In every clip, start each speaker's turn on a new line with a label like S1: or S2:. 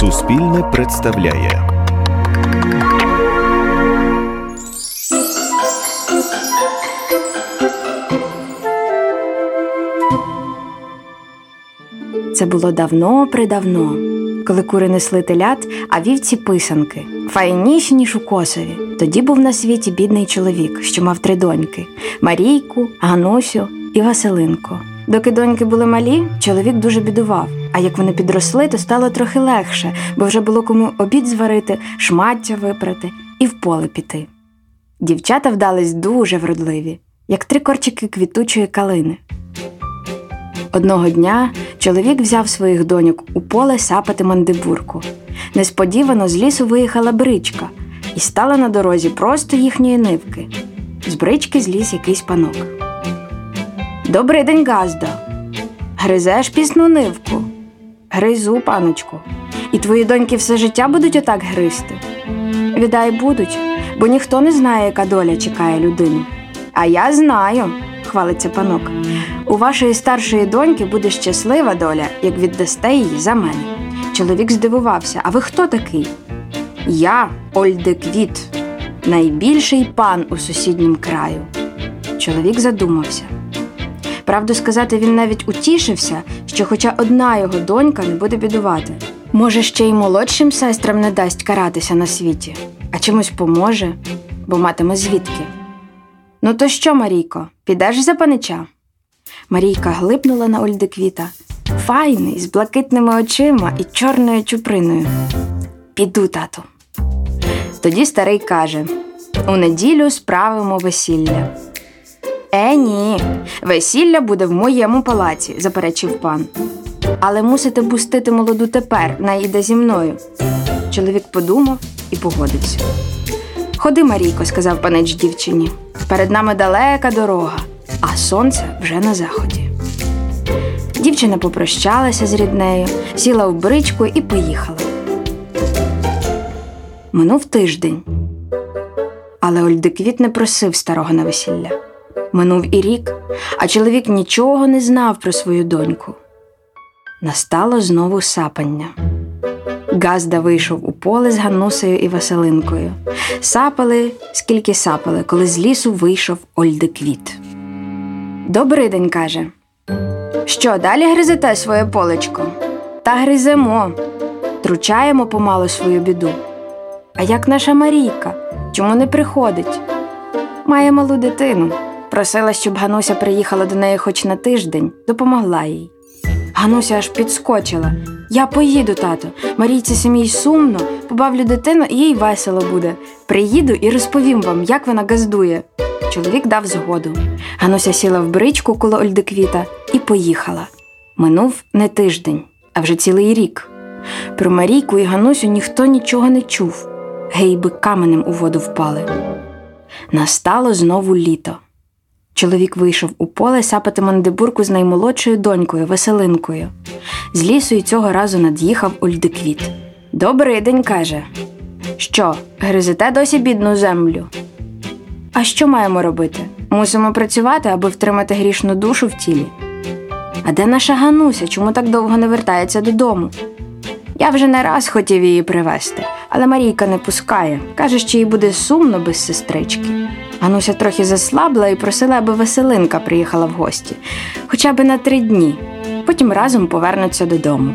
S1: Суспільне представляє.
S2: Це було давно придавно, коли кури несли телят, а вівці писанки, файніші, ніж у косові. Тоді був на світі бідний чоловік, що мав три доньки Марійку, Ганусю і Василинку. Доки доньки були малі, чоловік дуже бідував. А як вони підросли, то стало трохи легше, бо вже було кому обід зварити, шмаття випрати і в поле піти. Дівчата вдались дуже вродливі, як три корчики квітучої калини. Одного дня чоловік взяв своїх доньок у поле сапати мандибурку. Несподівано з лісу виїхала бричка і стала на дорозі просто їхньої нивки. З брички зліз якийсь панок. Добрий день, Газда. Гризеш пісну нивку. Гризу, паночку. І твої доньки все життя будуть отак гризти. Відай будуть, бо ніхто не знає, яка доля чекає людину. А я знаю, хвалиться панок. У вашої старшої доньки буде щаслива доля, як віддасте її за мене. Чоловік здивувався. А ви хто такий? Я Ольдеквіт, найбільший пан у сусіднім краю. Чоловік задумався. Правду сказати, він навіть утішився, що хоча одна його донька не буде бідувати. Може, ще й молодшим сестрам не дасть каратися на світі, а чомусь поможе, бо матиме звідки. Ну, то що, Марійко, підеш за панича? Марійка глипнула на Ольдеквіта. Файний, з блакитними очима і чорною чуприною. Піду, тату. Тоді старий каже: у неділю справимо весілля. Е, ні, весілля буде в моєму палаці, заперечив пан. Але мусите пустити молоду тепер, найде зі мною. Чоловік подумав і погодився. Ходи, Марійко, сказав панич дівчині. Перед нами далека дорога, а сонце вже на заході. Дівчина попрощалася з ріднею, сіла в бричку і поїхала. Минув тиждень. Але Ольдиквіт не просив старого на весілля. Минув і рік, а чоловік нічого не знав про свою доньку. Настало знову сапання. Газда вийшов у поле з Ганнусею і Василинкою. Сапали, скільки сапали, коли з лісу вийшов Ольдиквіт. Добрий день, каже. Що, далі гризете своє полечко? Та гриземо, тручаємо помалу свою біду. А як наша Марійка? Чому не приходить? Має малу дитину. Просила, щоб Гануся приїхала до неї хоч на тиждень, допомогла їй. Гануся аж підскочила. Я поїду, тато. Марійці самій сумно, побавлю дитину, і їй весело буде. Приїду і розповім вам, як вона газдує. Чоловік дав згоду. Гануся сіла в бричку коло Ольдиквіта і поїхала. Минув не тиждень, а вже цілий рік. Про Марійку і Ганусю ніхто нічого не чув. Гейби каменем у воду впали. Настало знову літо. Чоловік вийшов у поле сапати мандибурку з наймолодшою донькою Веселинкою. З лісу й цього разу над'їхав Ольдиквіт. Добрий день, каже. Що, гризете досі бідну землю? А що маємо робити? Мусимо працювати, аби втримати грішну душу в тілі. А де наша Гануся? Чому так довго не вертається додому? Я вже не раз хотів її привезти, але Марійка не пускає. Каже, що їй буде сумно без сестрички. Гануся трохи заслабла і просила, аби Веселинка приїхала в гості, хоча б на три дні. Потім разом повернуться додому.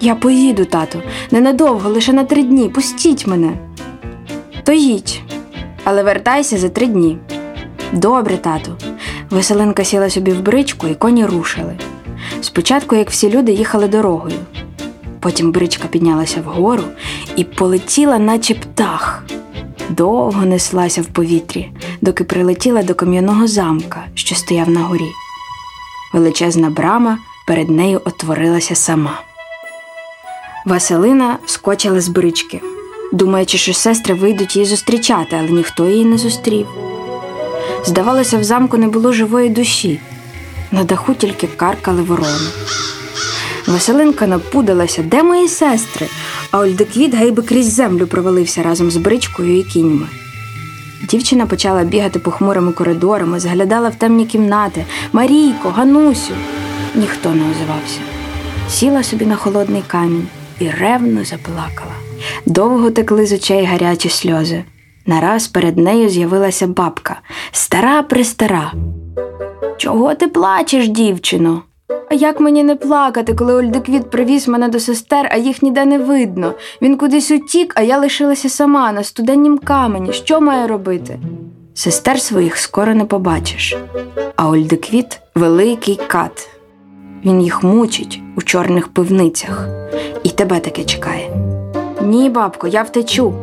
S2: Я поїду, тату, ненадовго, лише на три дні. Пустіть мене. То їдь, але вертайся за три дні. Добре, тату. Веселинка сіла собі в бричку, і коні рушили. Спочатку, як всі люди, їхали дорогою. Потім бричка піднялася вгору і полетіла, наче птах. Довго неслася в повітрі, доки прилетіла до кам'яного замка, що стояв на горі. Величезна брама перед нею отворилася сама. Василина вскочила з брички, думаючи, що сестри вийдуть її зустрічати, але ніхто її не зустрів. Здавалося, в замку не було живої душі, на даху тільки каркали ворони. Василинка напудалася, де мої сестри, а Ольдеквіт гайби крізь землю провалився разом з бричкою і кіньми. Дівчина почала бігати похмурими коридорами, заглядала в темні кімнати Марійко, Ганусю. Ніхто не озивався. Сіла собі на холодний камінь і ревно заплакала. Довго текли з очей гарячі сльози. Нараз перед нею з'явилася бабка, стара престара. Чого ти плачеш, дівчино? А як мені не плакати, коли Ольдеквіт привіз мене до сестер, а їх ніде не видно. Він кудись утік, а я лишилася сама на студеннім камені. Що маю робити? Сестер своїх скоро не побачиш. А Ольдеквіт великий кат. Він їх мучить у чорних пивницях, і тебе таке чекає. Ні, бабко, я втечу.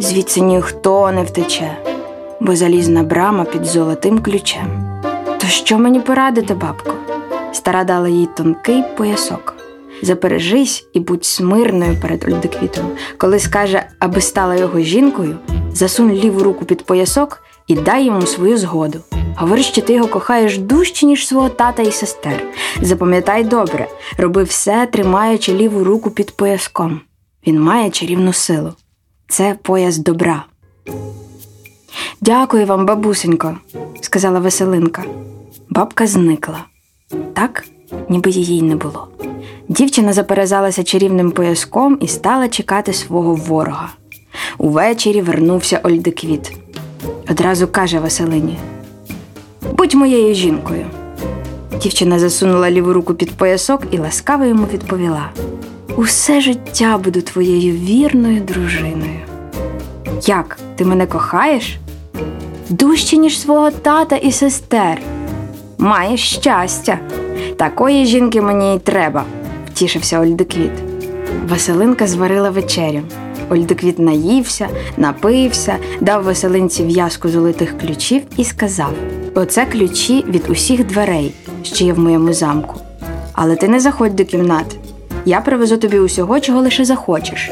S2: Звідси ніхто не втече, бо залізна брама під золотим ключем. То що мені порадити, бабко? Стара дала їй тонкий поясок. Запережись і будь смирною перед Ольдеквітом. Коли скаже, аби стала його жінкою, засунь ліву руку під поясок і дай йому свою згоду. Говори, що ти його кохаєш дужче, ніж свого тата і сестер. Запам'ятай добре, роби все, тримаючи ліву руку під пояском. Він має чарівну силу. Це пояс добра. Дякую вам, бабусенько, сказала Веселинка. Бабка зникла так, ніби її й не було. Дівчина заперезалася чарівним пояском і стала чекати свого ворога. Увечері вернувся Ольдеквіт. Одразу каже Василині: Будь моєю жінкою. Дівчина засунула ліву руку під поясок і ласкаво йому відповіла: Усе життя буду твоєю вірною дружиною. Як ти мене кохаєш? Дужче, ніж свого тата і сестер. Маєш щастя. Такої жінки мені й треба, втішився Ольдеквіт. Василинка зварила вечерю. Ольдеквіт наївся, напився, дав Василинці в'язку золотих ключів і сказав: Оце ключі від усіх дверей, що є в моєму замку. Але ти не заходь до кімнат. Я привезу тобі усього, чого лише захочеш.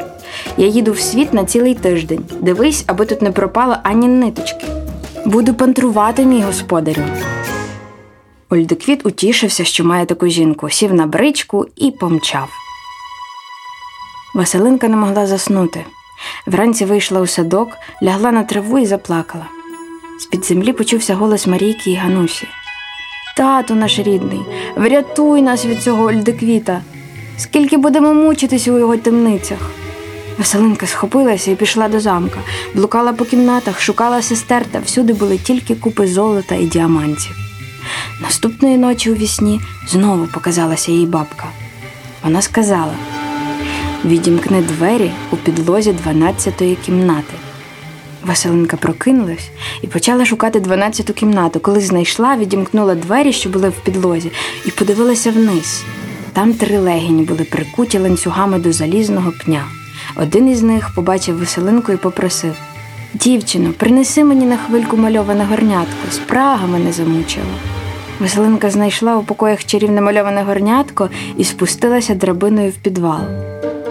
S2: Я їду в світ на цілий тиждень. Дивись, аби тут не пропало ані ниточки. Буду пантрувати, мій господарю. Ольдеквіт утішився, що має таку жінку, сів на бричку і помчав. Василинка не могла заснути. Вранці вийшла у садок, лягла на траву і заплакала. З-під землі почувся голос Марійки і Ганусі. Тату наш рідний, врятуй нас від цього Ольдеквіта. Скільки будемо мучитися у його темницях. Василинка схопилася і пішла до замка, блукала по кімнатах, шукала сестер, та всюди були тільки купи золота і діамантів. Наступної ночі у вісні знову показалася їй бабка. Вона сказала: Відімкни двері у підлозі дванадцятої кімнати. Василинка прокинулась і почала шукати дванадцяту кімнату. Коли знайшла, відімкнула двері, що були в підлозі, і подивилася вниз. Там три легені були прикуті ланцюгами до залізного пня. Один із них побачив Василинку і попросив Дівчино, принеси мені на хвильку мальоване горнятко, спрага мене замучила. Веселинка знайшла у покоях чарівне мальоване горнятко і спустилася драбиною в підвал.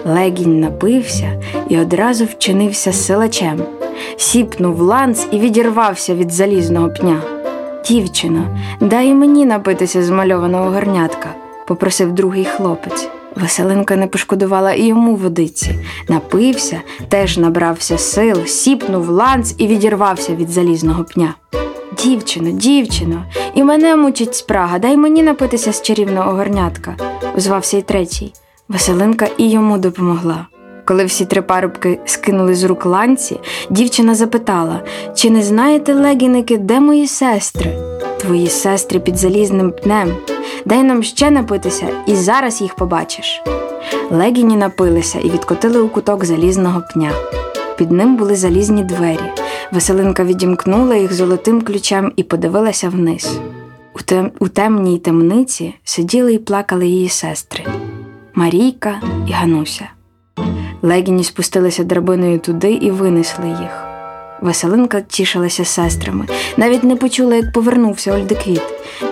S2: Легінь напився і одразу вчинився силачем, сіпнув ланц і відірвався від залізного пня. Дівчино, дай мені напитися з мальованого горнятка, попросив другий хлопець. Веселинка не пошкодувала і йому водиці. Напився, теж набрався сил, сіпнув ланц і відірвався від залізного пня. Дівчино, дівчино, і мене мучить спрага, дай мені напитися з чарівного горнятка, озвався й третій. Василинка і йому допомогла. Коли всі три парубки скинули з рук ланці, дівчина запитала: чи не знаєте, легіники, де мої сестри? Твої сестри під залізним пнем. Дай нам ще напитися, і зараз їх побачиш. Легіні напилися і відкотили у куток залізного пня. Під ним були залізні двері. Веселинка відімкнула їх золотим ключем і подивилася вниз. У, тем... У темній темниці сиділи і плакали її сестри Марійка і Гануся. Легіні спустилися драбиною туди і винесли їх. Веселинка тішилася сестрами, навіть не почула, як повернувся Ольдеквіт.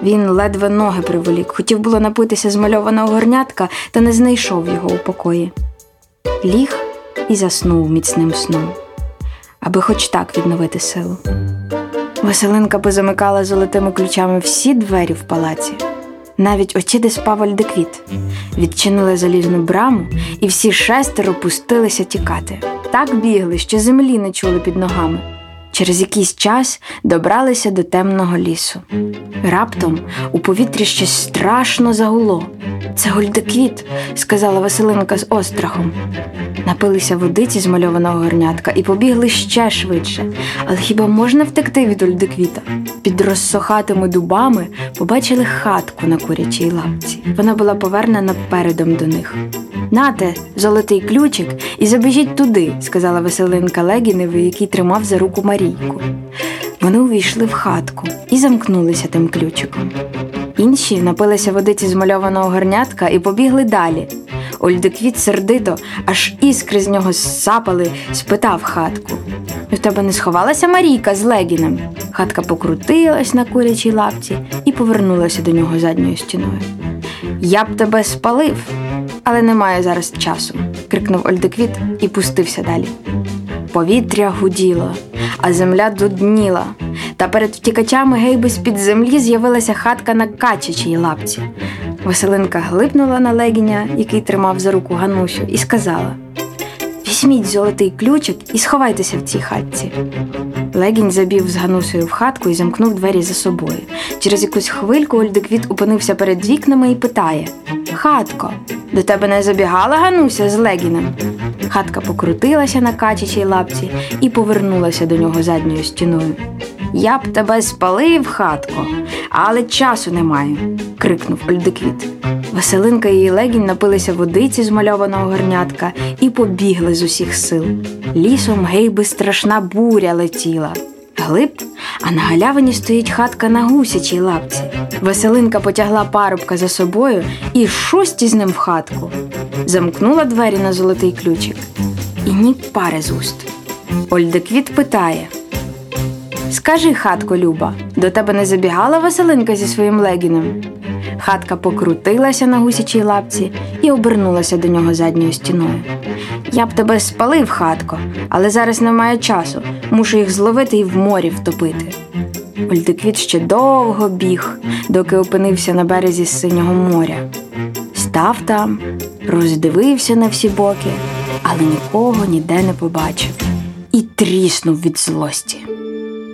S2: Він ледве ноги приволік, хотів було напитися з мальованого горнятка, та не знайшов його у покої. Ліг і заснув міцним сном аби хоч так відновити силу. Василинка позамикала золотими ключами всі двері в палаці, навіть очі, де спав Ольдеквіт, відчинили залізну браму, і всі шестеро пустилися тікати. Так бігли, що землі не чули під ногами. Через якийсь час добралися до темного лісу. Раптом у повітрі щось страшно загуло. Це гольдеквіт, сказала Василинка з острахом. Напилися водиці з мальованого горнятка і побігли ще швидше. Але хіба можна втекти від гольдеквіта? Під розсохатими дубами побачили хатку на курячій лапці. Вона була повернена передом до них. Нате, золотий ключик, і забіжіть туди, сказала Веселинка Легіневі, який тримав за руку Марійку. Вони увійшли в хатку і замкнулися тим ключиком. Інші напилися водиці з мальованого горнятка і побігли далі. Ольдеквіт сердито, аж іскри з нього сапали, спитав хатку. У тебе не сховалася Марійка з Легінем? Хатка покрутилась на курячій лапці і повернулася до нього задньою стіною. Я б тебе спалив, але немає зараз часу, крикнув Ольдеквіт і пустився далі. Повітря гуділо, а земля дудніла. Та перед втікачами гейби з під землі з'явилася хатка на качачій лапці. Василинка глипнула на легіня, який тримав за руку Ганусю, і сказала: Візьміть золотий ключик і сховайтеся в цій хатці. Легінь забів з Ганусею в хатку і замкнув двері за собою. Через якусь хвильку Ольдеквіт опинився перед вікнами і питає: Хатко, до тебе не забігала Гануся з Легінем? Хатка покрутилася на качачій лапці і повернулася до нього задньою стіною. Я б тебе спалив, хатко, але часу немає, крикнув Ольдеквіт. Веселинка і Легінь напилися водиці з мальованого горнятка і побігли з усіх сил. Лісом гейби страшна буря летіла. Глиб, а на галявині стоїть хатка на гусячій лапці. Веселинка потягла парубка за собою і шості з ним в хатку. Замкнула двері на золотий ключик. І ні пари з уст. Ольдеквіт питає Скажи, хатко, Люба, до тебе не забігала Василинка зі своїм легіном? Хатка покрутилася на гусячій лапці і обернулася до нього задньою стіною. Я б тебе спалив, хатко, але зараз немає часу. Мушу їх зловити і в морі втопити. Ольдеквіт ще довго біг, доки опинився на березі синього моря. Став там, роздивився на всі боки, але нікого ніде не побачив і тріснув від злості.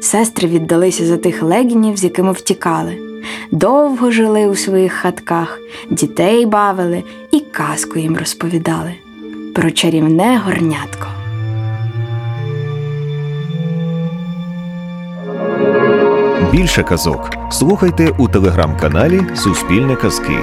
S2: Сестри віддалися за тих легінів, з якими втікали. Довго жили у своїх хатках, дітей бавили і казку їм розповідали про чарівне горнятко.
S1: Більше казок слухайте у телеграм-каналі Суспільне Казки.